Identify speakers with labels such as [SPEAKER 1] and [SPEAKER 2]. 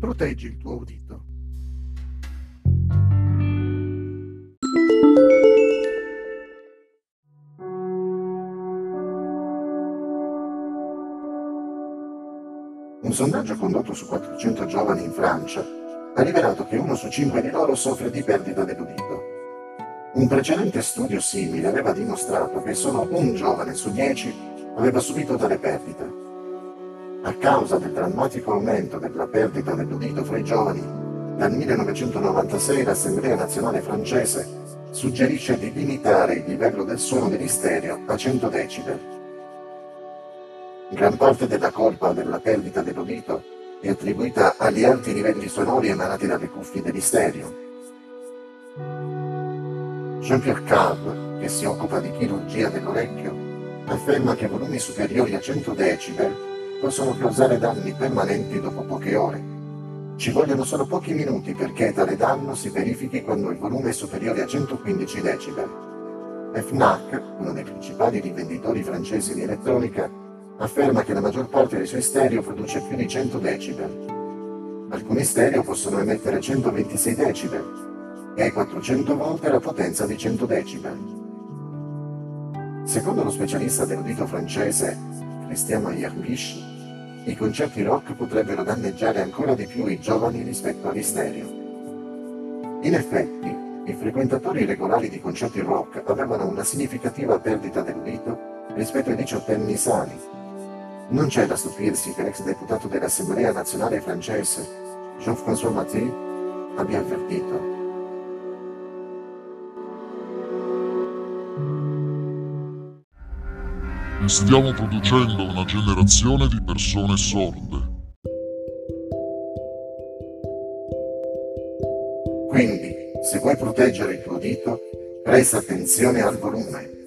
[SPEAKER 1] proteggi il tuo udito. Un sondaggio condotto su 400 giovani in Francia ha rivelato che uno su cinque di loro soffre di perdita dell'udito. Un precedente studio simile aveva dimostrato che solo un giovane su dieci aveva subito tale perdita. A causa del drammatico aumento della perdita dell'udito fra i giovani, dal 1996 l'Assemblea nazionale francese suggerisce di limitare il livello del suono degli stereo a 100 decibel. Gran parte della colpa della perdita dell'udito è attribuita agli alti livelli sonori emanati dalle cuffie degli stereo. Jean-Pierre Cave, che si occupa di chirurgia dell'orecchio, afferma che volumi superiori a 100 decibel possono causare danni permanenti dopo poche ore. Ci vogliono solo pochi minuti perché tale danno si verifichi quando il volume è superiore a 115 decibel. FNAC, uno dei principali rivenditori francesi di elettronica, afferma che la maggior parte dei suoi stereo produce più di 100 decibel. Alcuni stereo possono emettere 126 decibel e 400 volte la potenza di 100 decibel. Secondo lo specialista dell'udito francese Christian Mayerbisch, i concerti rock potrebbero danneggiare ancora di più i giovani rispetto agli stereo. In effetti, i frequentatori regolari di concerti rock avevano una significativa perdita dell'udito rispetto ai diciottenni sani. Non c'è da stupirsi che l'ex deputato dell'Assemblea nazionale francese, Jean-François Maté, abbia avvertito
[SPEAKER 2] stiamo producendo una generazione di persone sorde.
[SPEAKER 1] Quindi, se vuoi proteggere il tuo dito, presta attenzione al volume.